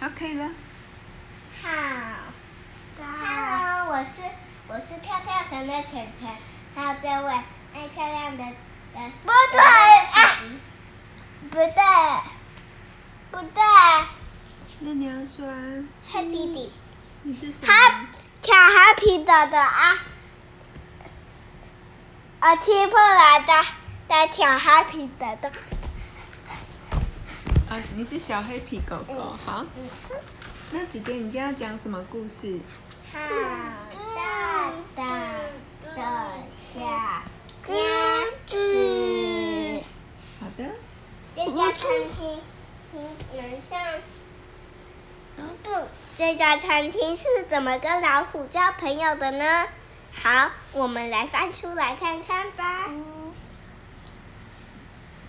好，可以了。好。Hello，我是我是跳跳绳的晨晨，还有这位爱漂亮的人。不对啊！不对，不对。那你要说 Happy 的。你是谁？好，跳 Happy 的的啊！我，欺负来的，在跳 Happy 的的。啊，你是小黑皮狗狗，好。那姐姐，你今天要讲什么故事？好大大的小鸭子。好的。这家餐厅门上，这家餐厅是怎么跟老虎交朋友的呢？好，我们来翻书来看看吧。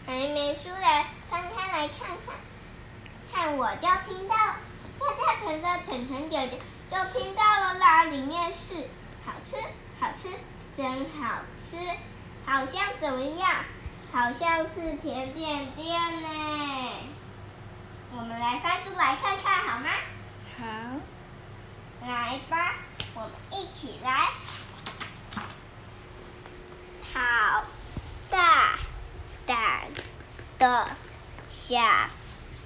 嗯。还没书来翻开来看看，看我就听到。跳跳城的晨晨姐姐就听到了啦，里面是好吃，好吃，真好吃，好像怎么样？好像是甜点店呢。我们来翻书来看看好吗？好，来吧，我们一起来。好大胆的小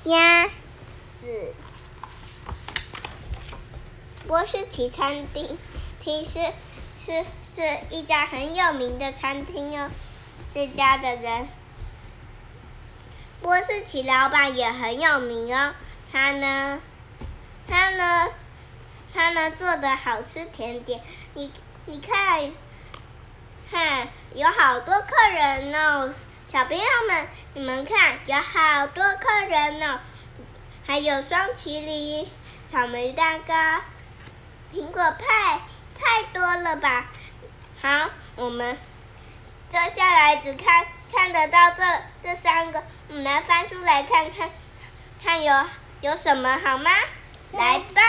鸭子。波士奇餐厅，厅是是是一家很有名的餐厅哦。这家的人，波士奇老板也很有名哦。他呢，他呢，他呢做的好吃甜点，你你看，看有好多客人哦，小朋友们，你们看有好多客人哦，还有双麒麟、草莓蛋糕。苹果派太多了吧？好，我们接下来只看看得到这这三个，我们来翻书来看看，看有有什么好吗？来吧，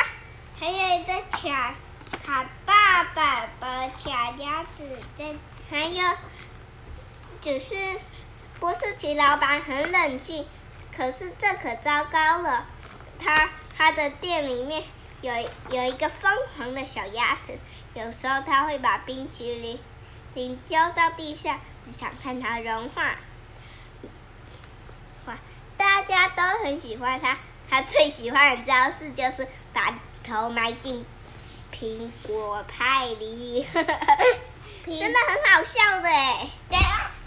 还有一个卡卡爸爸的卡鸭子，这还有只是波士奇老板很冷静，可是这可糟糕了，他他的店里面。有有一个疯狂的小鸭子，有时候他会把冰淇淋淋丢到地上，只想看它融化。哇，大家都很喜欢他，他最喜欢的招式就是把头埋进苹果派里，真的很好笑的哎。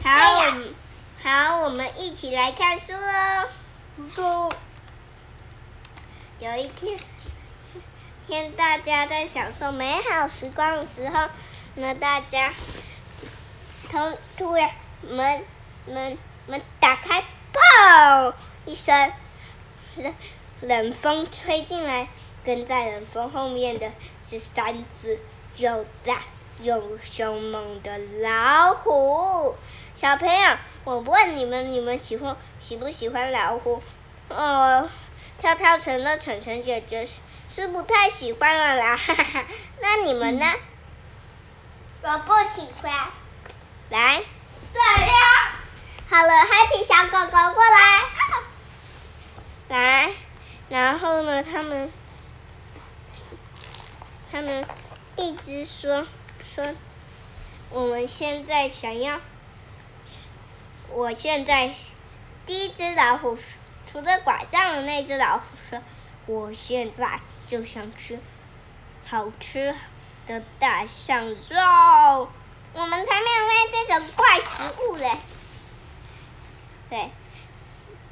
好，好，我们一起来看书喽。不，有一天。天，大家在享受美好时光的时候，那大家突突然门门门打开，砰一声，冷冷风吹进来，跟在冷风后面的是三只又大又凶猛的老虎。小朋友，我问你们，你们喜欢喜不喜欢老虎？哦，跳跳城的晨晨姐姐是。是不太喜欢了啦，哈哈，那你们呢？我不喜欢。来。对呀。好了，Happy 小狗狗过来。来，然后呢？他们，他们一直说说，我们现在想要，我现在第一只老虎拄着拐杖的那只老虎说，我现在。就想吃好吃的大象肉，我们才没有喂这种怪食物嘞。对，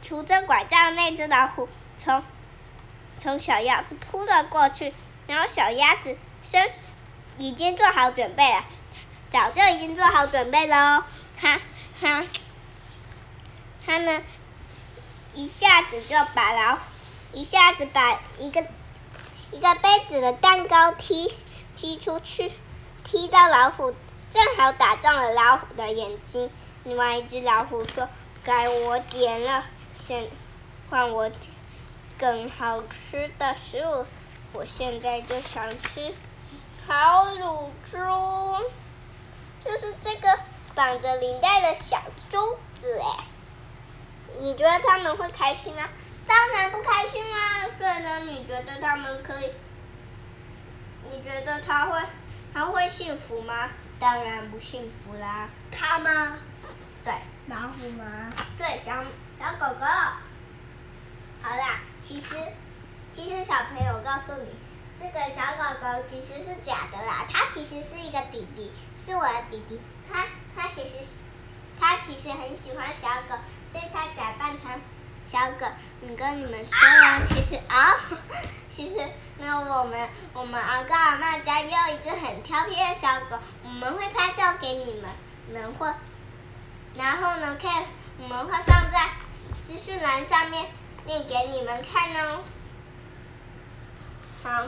拄着拐杖的那只老虎从从小鸭子扑了过去，然后小鸭子伸已经做好准备了，早就已经做好准备了哦。他他他呢，一下子就把老虎，一下子把一个。一个杯子的蛋糕踢踢出去，踢到老虎，正好打中了老虎的眼睛。另外一只老虎说：“该我点了，先换我更好吃的食物。我现在就想吃烤乳猪，就是这个绑着领带的小猪子。哎，你觉得他们会开心吗？当然不开心啦！所以呢，你觉得他们可以？你觉得他会他会幸福吗？当然不幸福啦。他吗？对。老虎吗？对，小小狗狗。好啦，其实其实小朋友告诉你，这个小狗狗其实是假的啦，它其实是一个弟弟，是我的弟弟。他他其实它其实很喜欢小狗，所以他假扮成小狗。你跟你们说了，其实啊、哦，其实那我们我们阿公阿嬷家也有一只很调皮的小狗，我们会拍照给你们，你们会。然后呢，可以我们会放在资讯栏上面，念给你们看哦。好，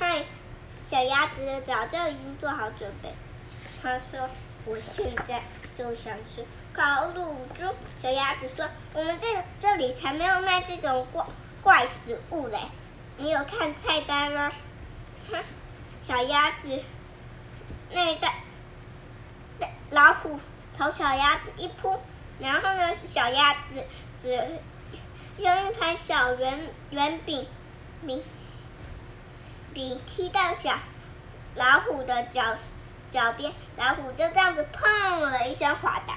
嗨，小鸭子早就已经做好准备。他说：“我现在就想吃烤乳猪。”小鸭子说：“我们这这里才没有卖这种怪怪食物嘞，你有看菜单吗？”哼，小鸭子，那一袋。老虎朝小鸭子一扑，然后呢，小鸭子只用一盘小圆圆饼饼饼踢到小老虎的脚脚边，老虎就这样子砰了一声滑倒。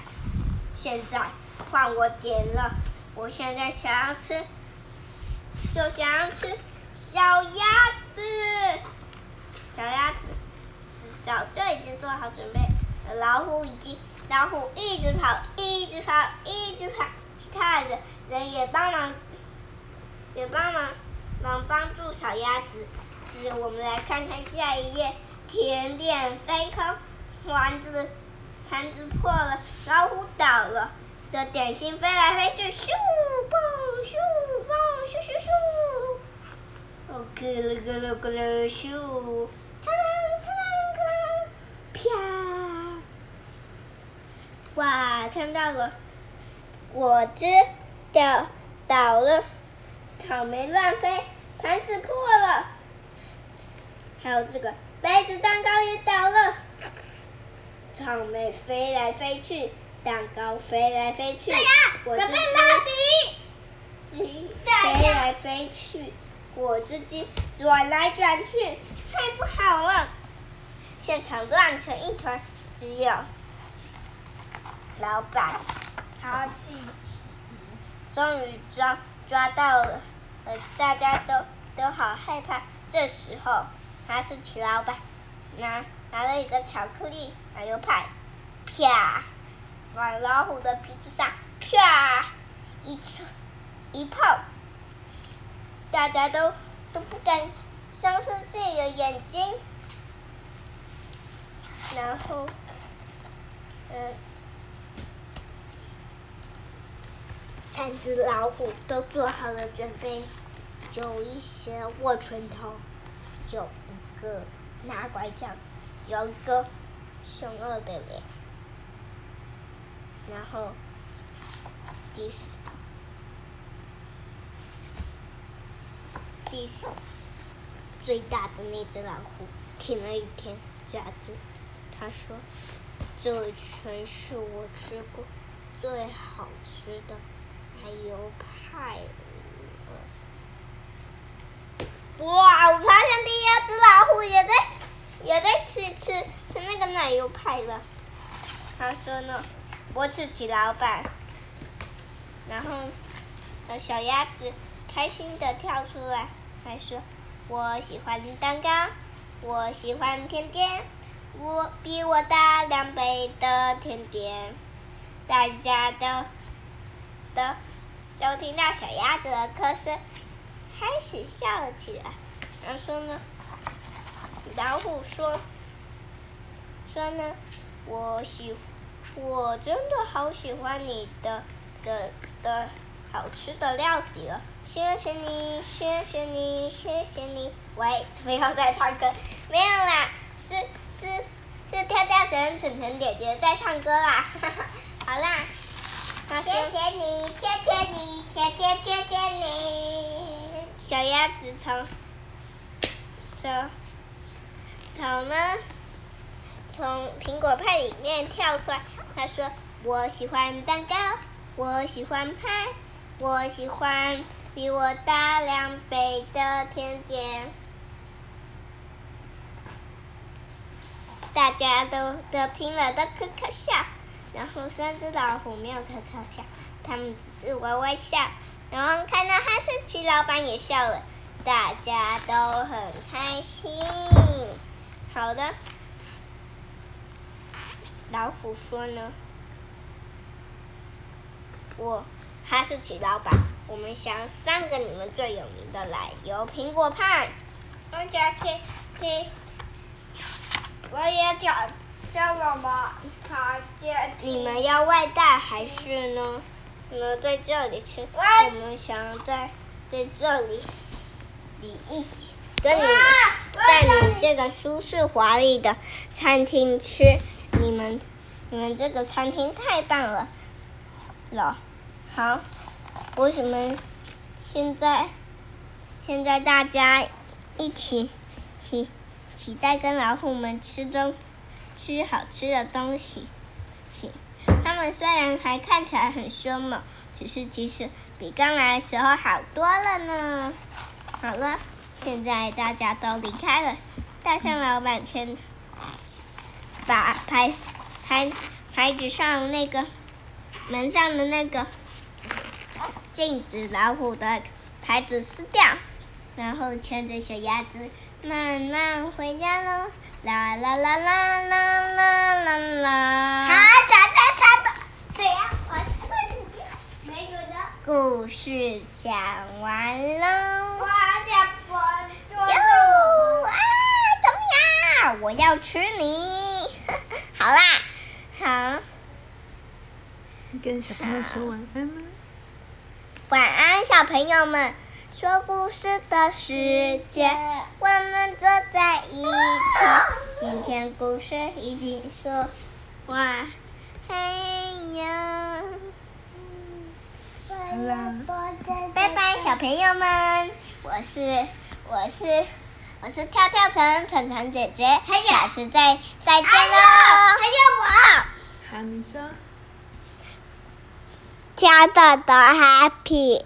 现在换我点了，我现在想要吃，就想要吃小鸭子，小鸭子早就已经做好准备。老虎已经，老虎一直跑，一直跑，一直跑。其他人人也帮忙，也帮忙忙帮助小鸭子。我们来看看下一页，甜点飞空，丸子盘子破了，老虎倒了，的点心飞来飞去，咻蹦咻蹦咻咻咻，哦，咯噜咯噜咯噜咻，咔啷咔啷咔啷，啪。哇，看到了，果汁掉倒了，草莓乱飞，盘子破了，还有这个杯子蛋糕也倒了，草莓飞来飞去，蛋糕飞来飞去，果汁机飞来飞去，果汁机转来转去，太不好了，现场乱成一团，只有。老板，好气！终于抓抓到了，呃，大家都都好害怕。这时候，哈士奇老板拿拿了一个巧克力奶油派，啪，往老虎的鼻子上啪一吹一炮，大家都都不敢相信自己的眼睛。然后，嗯。三只老虎都做好了准备，有一些握拳头，有一个拿拐杖，有一个凶恶的脸，然后第四第四最大的那只老虎舔了一片夹子，他说：“这全是我吃过最好吃的。”还有派，哇！我发现第二只老虎也在也在吃吃吃那个奶油派了。他说呢，波士奇老板，然后小鸭子开心的跳出来，还说：“我喜欢蛋糕，我喜欢甜点，我比我大两倍的甜点，大家都都。”都听到小鸭子的歌声，开始笑了起来。然后说呢，老虎说：“说呢，我喜，我真的好喜欢你的的的好吃的料理了。谢谢你，谢谢你，谢谢你。”喂，不要再唱歌，没有啦，是是是跳跳绳晨晨姐姐在唱歌啦。哈哈，好啦。谢谢你，谢谢你，谢谢谢谢你。小鸭子从从从呢，从苹果派里面跳出来。他说：“我喜欢蛋糕，我喜欢派，我喜欢比我大两倍的甜点。大家都都听了都咯咯笑，然后三只老虎没有咯咯笑，他们只是微微笑。然后看到哈士奇老板也笑了，大家都很开心。好的，老虎说呢，我哈士奇老板，我们想三个你们最有名的来，有苹果派，我想听听。我也叫叫妈妈，他接。你们要外带还是呢？呢，在这里吃。我们想在在这里，你一起跟你们在你这个舒适华丽的餐厅吃。你们你们这个餐厅太棒了，了。好，为什么现在现在大家一起一。期待跟老虎们吃中吃好吃的东西。行，他们虽然还看起来很凶猛，只是其实比刚来的时候好多了呢。好了，现在大家都离开了。大象老板牵把牌牌牌子上那个门上的那个禁止老虎的牌子撕掉，然后牵着小鸭子。慢慢回家喽，啦啦啦啦啦啦啦啦！好，查查查的，对呀，我没有的。故事讲完喽。我讲不完。哟啊！怎么样？我要吃你！好啦，好。你跟小朋友说晚安吗？晚安，小朋友们。说故事的时间，我们坐在一起。今天故事已经说完，嘿呀，拜拜，小朋友们，我是我是我是跳跳城城城姐姐，下次再再见喽。还有我，好，你说，跳的都 happy。